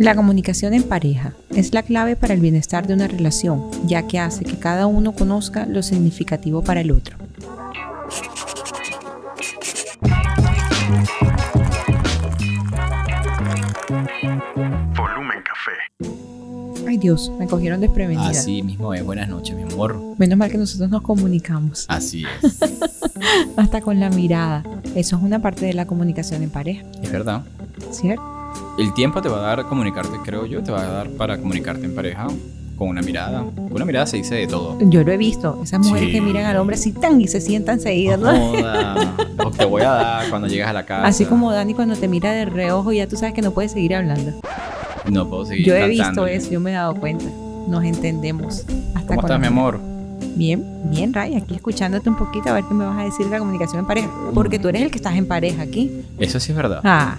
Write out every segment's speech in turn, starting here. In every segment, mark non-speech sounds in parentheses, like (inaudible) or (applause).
La comunicación en pareja es la clave para el bienestar de una relación, ya que hace que cada uno conozca lo significativo para el otro. Volumen Café. Ay Dios, me cogieron desprevenida. Así mismo es. Buenas noches, mi amor. Menos mal que nosotros nos comunicamos, Así es. (laughs) hasta con la mirada. Eso es una parte de la comunicación en pareja, es verdad. ¿cierto? El tiempo te va a dar a comunicarte, creo yo, te va a dar para comunicarte en pareja con una mirada. Con una mirada se dice de todo. Yo lo he visto, esas mujeres Sí. que miran al hombre así tan y se sientan seguidas, ¿no? (laughs) O te voy a dar cuando llegas a la casa. Así como Dani cuando te mira de reojo ya tú sabes que no puedes seguir hablando. No puedo seguir Yo he visto eso, yo me he dado cuenta. Nos entendemos. Hasta ¿Cómo estás, mi amor? Bien, bien, Ray, aquí escuchándote un poquito a ver qué me vas a decir de la comunicación en pareja. Porque tú eres el que estás en pareja aquí. Eso sí es verdad. Ah,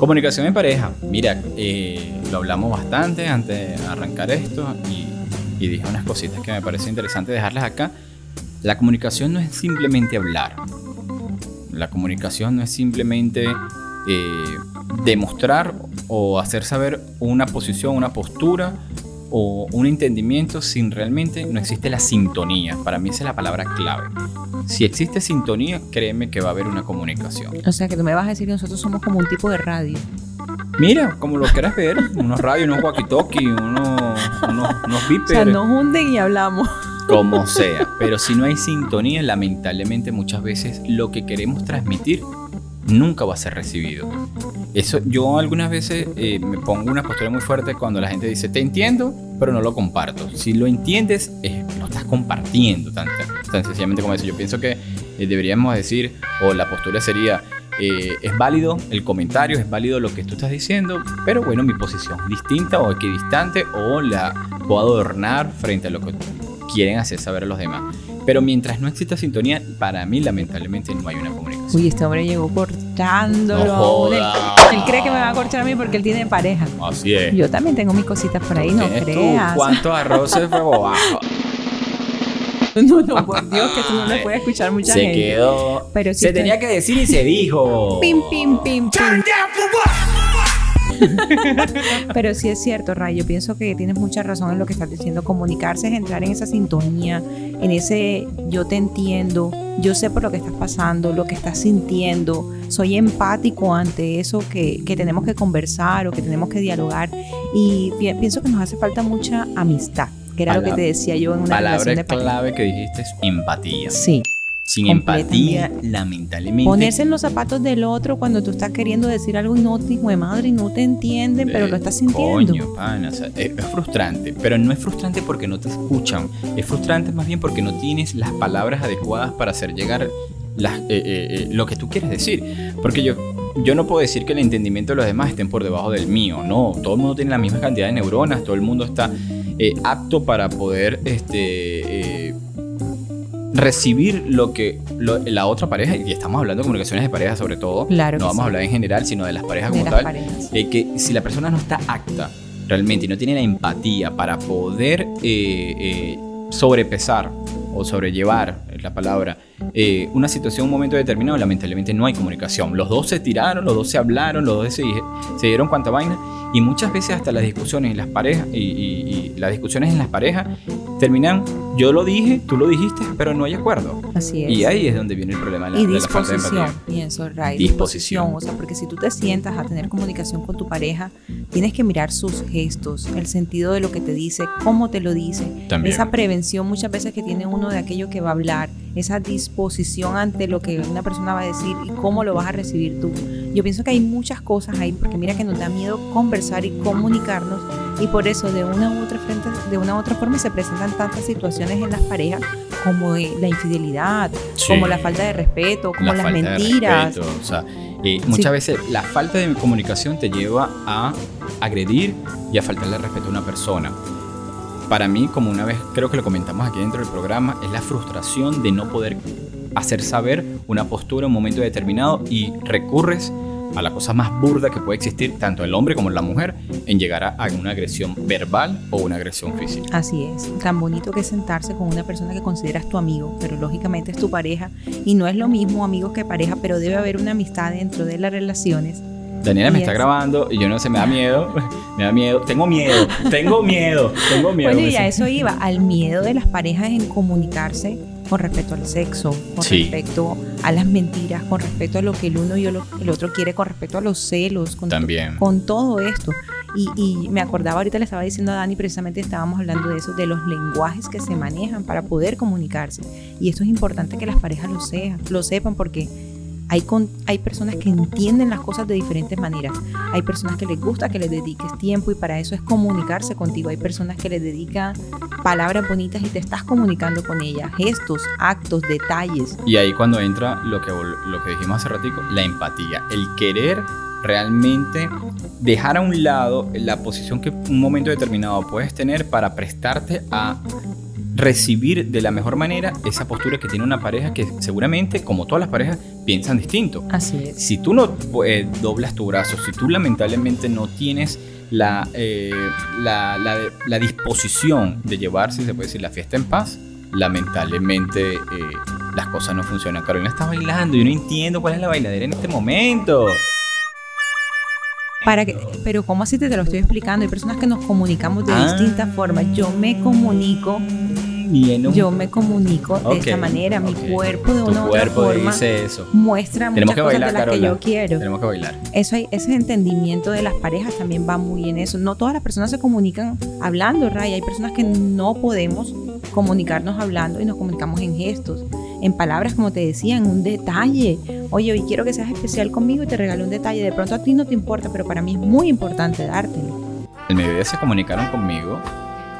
Comunicación en pareja. Mira, eh, lo hablamos bastante antes de arrancar esto y, y dije unas cositas que me parece interesante dejarlas acá. La comunicación no es simplemente hablar. La comunicación no es simplemente eh, demostrar o hacer saber una posición, una postura o un entendimiento sin realmente no existe la sintonía. Para mí esa es la palabra clave. Si existe sintonía, créeme que va a haber una comunicación. o sea que tú me vas a decir que nosotros somos como un tipo de radio. Mira, como lo quieras ver, unos radios, unos walkie-talkie, unos, unos, unos O sea, nos hunden y hablamos. como (laughs) sea. Pero si no hay sintonía, lamentablemente muchas veces lo que queremos transmitir nunca va a ser recibido. Eso, yo algunas veces eh, me pongo una postura muy fuerte cuando la gente dice, te entiendo, pero no lo comparto. Si lo entiendes, eh, lo estás compartiendo tan, tan sencillamente como eso. Yo pienso que eh, deberíamos decir, o la postura sería, eh, es válido el comentario, es válido lo que tú estás diciendo, pero bueno, mi posición distinta o equidistante o la puedo adornar frente a lo que quieren hacer saber a los demás. Pero mientras no exista sintonía, para mí lamentablemente no hay una comunicación. Uy, este hombre llegó cortándolo. No. Él-. Él cree que me va a cortar a mí porque él tiene pareja. Así es. Yo también tengo mis cositas por ahí, no ¿Tienes tú creas. ¿Cuántos arroces fue? (laughs) (laughs) No, no, por Dios, que tú no le puedes escuchar mucha Se gente. quedó. Pero sí se tenía que decir y se dijo. Pim, pim, pim, pim. (laughs) Pero sí es cierto, Ray, yo pienso que tienes mucha razón en lo que estás diciendo. Comunicarse es entrar en esa sintonía, en ese yo te entiendo, yo sé por lo que estás pasando, lo que estás sintiendo, soy empático ante eso que, que tenemos que conversar o que tenemos que dialogar. Y pi- pienso que nos hace falta mucha amistad, que era lo que te decía yo en una relación Palabra de pareja. clave que dijiste es empatía. Sí, Sin empatía, lamentablemente. ponerse en los zapatos del otro cuando tú estás queriendo decir algo y no te, hijo de madre, y no te entienden, pero lo estás sintiendo. Coño, pana, o sea, es, es frustrante, pero no es frustrante porque no te escuchan, es frustrante más bien porque no tienes las palabras adecuadas para hacer llegar las- eh, eh, eh, lo que tú quieres decir. Porque yo, yo no puedo decir que el entendimiento de los demás estén por debajo del mío, no, todo el mundo tiene la misma cantidad de neuronas, todo el mundo está eh, apto para poder este, eh, recibir lo que lo- la otra pareja, y estamos hablando de comunicaciones de pareja sobre todo, Claro no vamos sí. a hablar en general, sino de las parejas de como las tal. parejas. Eh, que si la persona no está apta realmente y no tiene la empatía para poder eh, sobrepesar o sobrellevar, la palabra, eh, una situación, un momento determinado, lamentablemente no hay comunicación. Los dos se tiraron, los dos se hablaron, los dos se, se dieron cuanta vaina y muchas veces hasta las discusiones en las parejas y las discusiones en las parejas terminan, yo lo dije, tú lo dijiste, pero no hay acuerdo. Así es. Y ahí es donde viene el problema de la, y de la falta de disposición, empatía. pienso, Ray. Disposición. O sea, porque si tú te sientas a tener comunicación con tu pareja, tienes que mirar sus gestos, el sentido de lo que te dice, cómo te lo dice. También. Esa prevención muchas veces que tiene uno de aquello que va a hablar, esa disposición ante lo que una persona va a decir y cómo lo vas a recibir tú. Yo pienso que hay muchas cosas ahí, porque mira que nos da miedo conversar y comunicarnos, y por eso de una u otra, frente, de una u otra forma se presentan tantas situaciones en las parejas como la infidelidad, Sí. como la falta de respeto, como la las mentiras. respeto, o sea, eh, muchas veces la falta de comunicación te lleva a agredir y a faltarle respeto a una persona. Para mí, como una vez creo que lo comentamos aquí dentro del programa, es la frustración de no poder hacer saber una postura en un momento determinado y recurres a la cosa más burda que puede existir, tanto el hombre como la mujer, en llegar a, una agresión verbal o una agresión física. Así es, tan bonito que es sentarse con una persona que consideras tu amigo, pero lógicamente es tu pareja y no es lo mismo amigos que pareja, pero debe haber una amistad dentro de las relaciones Daniela me está es- grabando y yo no sé, me da miedo, (laughs) me da miedo, tengo miedo, tengo miedo, tengo miedo. Bueno, y a eso iba, al miedo de las parejas en comunicarse con respecto al sexo, con Sí. respecto a las mentiras, con respecto a lo que el uno y el otro quiere, con respecto a los celos, con, También. con todo esto. Y, y me acordaba, ahorita le estaba diciendo a Dani, precisamente estábamos hablando de eso, de los lenguajes que se manejan para poder comunicarse. Y esto es importante que las parejas lo, sean, lo sepan porque hay, con, hay personas que entienden las cosas de diferentes maneras. Hay personas que les gusta que les dediques tiempo y para eso es comunicarse contigo. Hay personas que les dedican palabras bonitas y te estás comunicando con ellas. Gestos, actos, detalles. Y ahí cuando entra lo que, lo que dijimos hace ratico, la empatía, el querer realmente dejar a un lado la posición que un momento determinado puedes tener para prestarte a recibir de la mejor manera esa postura que tiene una pareja que seguramente, como todas las parejas, piensan distinto. Así es. Si tú no eh, doblas tu brazo, si tú lamentablemente no tienes la, eh, la, la- la disposición de llevar, si se puede decir, la fiesta en paz, lamentablemente eh, las cosas no funcionan. Carolina está bailando, yo no entiendo cuál es la bailadera en este momento. Para que, pero ¿cómo así te, te lo estoy explicando? Hay personas que nos comunicamos de Ah. distintas formas. Yo me comunico, yo me comunico de esta manera. Mi cuerpo de Tu una u otra forma dice eso. muestra Tenemos muchas que cosas de las que yo quiero. Tenemos que bailar. Eso hay, ese entendimiento de las parejas también va muy en eso. No todas las personas se comunican hablando, Ray. Hay personas que no podemos comunicarnos hablando y nos comunicamos en gestos, en palabras, como te decía, en un detalle. Oye, hoy quiero que seas especial conmigo y te regalo un detalle. De pronto a ti no te importa, pero para mí es muy importante dártelo. El mediodía se comunicaron conmigo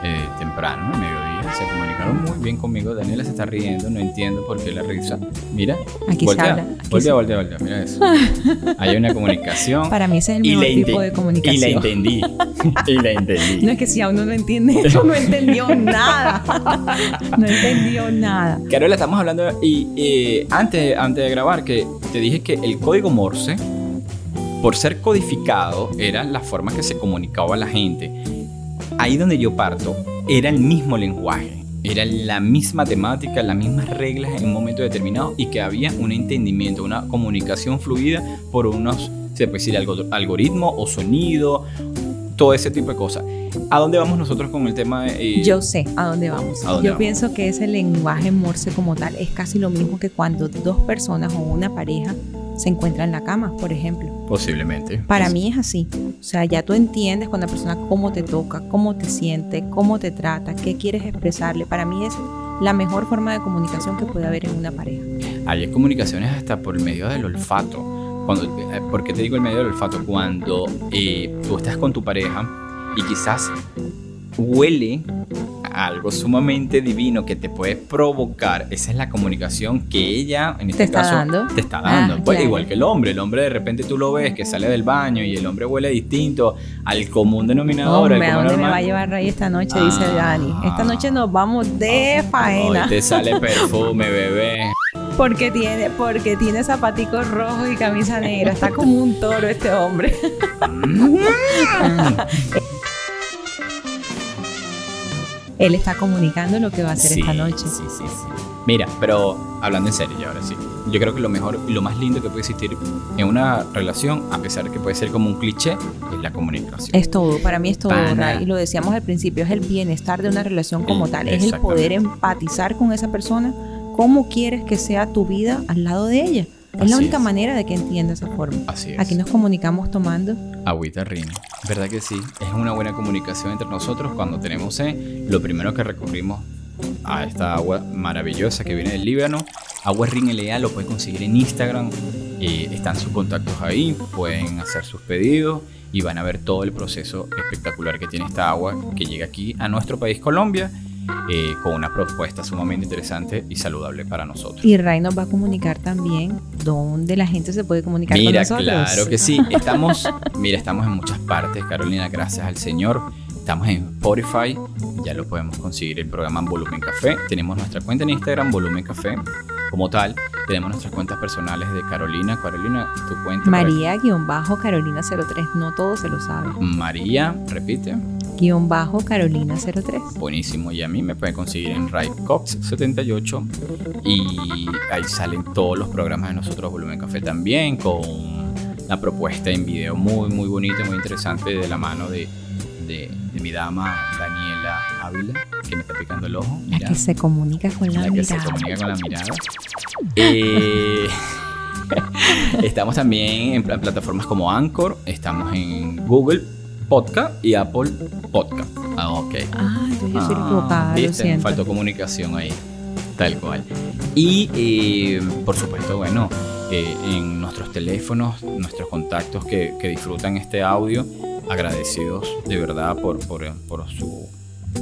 eh, temprano, el mediodía, se comunicaron muy bien conmigo. Daniela se está riendo, no entiendo por qué la risa. Mira, Aquí voltea, se habla. aquí voltea, se- voltea, voltea, mira eso. (laughs) Hay una comunicación Para mí ese es el mejor tipo de y la comunicación. entendí. y la entendí. No es que si aún no lo entiende, (laughs) no entendió nada. No entendió nada. Carola, estamos hablando y eh, antes, antes de grabar que te dije que el código Morse, por ser codificado, era la forma que se comunicaba a la gente. Ahí donde yo parto, era el mismo lenguaje, era la misma temática, las mismas reglas en un momento determinado y que había un entendimiento, una comunicación fluida por unos, se puede decir, algo, algoritmo o sonido, todo ese tipo de cosas. ¿A dónde vamos nosotros con el tema de... eh, Yo sé a dónde vamos. ¿A dónde Yo vamos? pienso que ese lenguaje morse como tal es casi lo mismo que cuando dos personas o una pareja se encuentran en la cama, por ejemplo. Posiblemente. Para Es- mí es así. O sea, ya tú entiendes con la persona cómo te toca, cómo te siente, cómo te trata, qué quieres expresarle. Para mí es la mejor forma de comunicación que puede haber en una pareja. Hay comunicaciones hasta por medio del olfato. Cuando, eh, ¿Por qué te digo el medio del olfato? Cuando eh, tú estás con tu pareja y quizás huele algo sumamente divino que te puede provocar. Esa es la comunicación que ella, en este Te caso, dando. te está dando. Ah, Pues, claro. Igual que el hombre. El hombre de repente tú lo ves que sale del baño y el hombre huele distinto al común denominador. Hombre, al ¿a dónde me va a llevar Ray esta noche? Dice Ah. Dani. Esta noche nos vamos de faena. Hoy te sale (laughs) perfume, bebé. Porque tiene, porque tiene zapaticos rojos y camisa negra. Está como un toro este hombre. (laughs) Él está comunicando lo que va a hacer Sí, esta noche. Sí, sí, sí. Mira, pero hablando en serio, ya ahora sí. Yo creo que lo mejor y lo más lindo que puede existir en una relación, a pesar de que puede ser como un cliché, es la comunicación. Es todo, para mí es todo, Pana. Y lo decíamos al principio, es el bienestar de una relación como tal. Es el poder empatizar con esa persona. ¿Cómo quieres que sea tu vida al lado de ella? Es Así la única es. manera de que entienda esa forma. Así es. Aquí nos comunicamos tomando. Agüita Rini. ¿Verdad que sí? Es una buena comunicación entre nosotros cuando tenemos sed. Lo primero que recurrimos a esta agua maravillosa que viene del Líbano. Agua Rin LA lo pueden conseguir en Instagram. eh, están sus contactos ahí. Pueden hacer sus pedidos y van a ver todo el proceso espectacular que tiene esta agua que llega aquí a nuestro país Colombia eh, con una propuesta sumamente interesante y saludable para nosotros. Y Ray nos va a comunicar también dónde la gente se puede comunicar con Mira, nosotros. claro que sí. (laughs) Estamos, mira, estamos en muchas partes, Carolina, gracias al Señor. Estamos en Spotify, ya lo podemos conseguir el programa Volumen Café. Tenemos nuestra cuenta en Instagram, Volumen Café, como tal. Tenemos nuestras cuentas personales de Carolina. Carolina, tu cuenta. para- María-Carolina03, no todos se lo saben. María, repite. Guión bajo Carolina03. Buenísimo. Y a mí me pueden conseguir en RayCox78. Y ahí salen todos los programas de nosotros, Volumen Café también, con la propuesta en video muy, muy bonita, muy interesante de la mano de, de, de mi dama Daniela Ávila, que me está picando el ojo. La que se comunica con la, la que mirada. se comunica con la mirada. Eh, (laughs) estamos también en pla- plataformas como Anchor, estamos en Google Podcast y Apple Podcast. Ah, ok. Ah, entonces yo soy Ah, equivocada, lo. Faltó comunicación ahí. Tal cual. Y eh, por supuesto, bueno, eh, en nuestros teléfonos, nuestros contactos que, que disfrutan este audio, agradecidos de verdad por, por, por su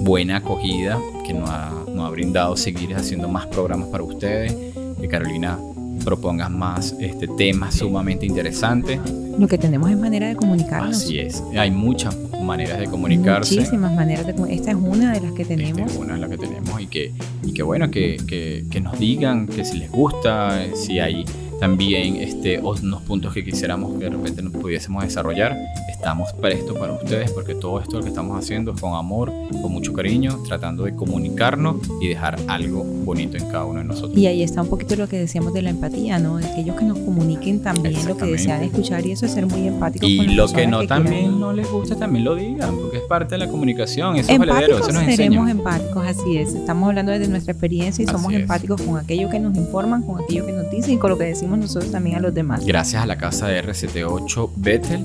buena acogida que nos ha, nos ha brindado seguir haciendo más programas para ustedes. Que Carolina propongas más este, temas sumamente interesantes. Lo que tenemos es manera de comunicarnos. Así es. Hay muchas maneras de comunicarse. Muchísimas maneras de Esta es una de las que Esta tenemos. es una de las que tenemos y que, y que bueno, que, que- que nos digan que si les gusta, si hay también este, unos puntos que quisiéramos que de repente nos pudiésemos desarrollar. Estamos prestos para ustedes porque todo esto lo que estamos haciendo es con amor, con mucho cariño, tratando de comunicarnos y dejar algo bonito en cada uno de nosotros. Y ahí está un poquito lo que decíamos de la empatía, ¿no? De aquellos que nos comuniquen también lo que desean escuchar y eso es ser muy empáticos Y con lo que no quieran. también no les gusta, también lo digan, porque es parte de la comunicación, eso es Empáticos eso nos seremos empáticos, así es. Estamos hablando desde nuestra experiencia y Así somos es. empáticos con aquello que nos informan, con aquello que nos dicen y con lo que decimos nosotros también a los demás. Gracias a la casa de RCT8 Bethel,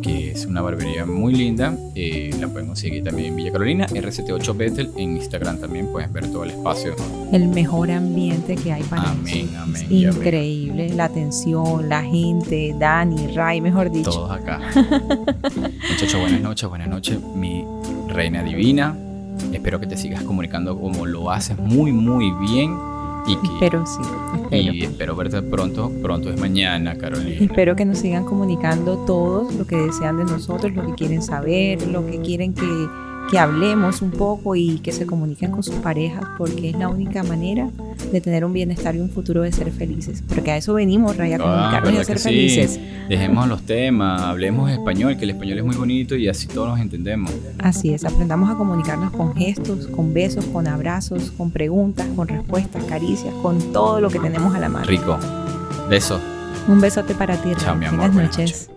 que es una barbería muy linda. eh, la pueden conseguir también en Villa Carolina. RCT8 Bethel en Instagram también puedes ver todo el espacio. El mejor ambiente que hay para Amén, eso. amén Es increíble. La atención, la gente, Dani, Ray, mejor dicho. Todos acá. (laughs) Muchachos, buenas noches, buenas noches, mi reina divina. Espero que te sigas comunicando como lo haces muy, muy bien. Y que Pero sí, espero. y espero verte pronto. Pronto es mañana, Carolina. Espero que nos sigan comunicando todos lo que desean de nosotros, lo que quieren saber, lo que quieren que, que hablemos un poco y que se comuniquen con sus parejas, porque es la única manera de tener un bienestar y un futuro de ser felices. Porque a eso venimos, Ray, a Ah, comunicarnos y a ¿verdad ser sí? felices. Dejemos los temas, hablemos español, que el español es muy bonito y así todos nos entendemos. Así es, aprendamos a comunicarnos con gestos, con besos, con abrazos, con preguntas, con respuestas, caricias, con todo lo que tenemos a la mano. Rico. Besos. Un besote para ti. Chao, mi amor. Buenas noches.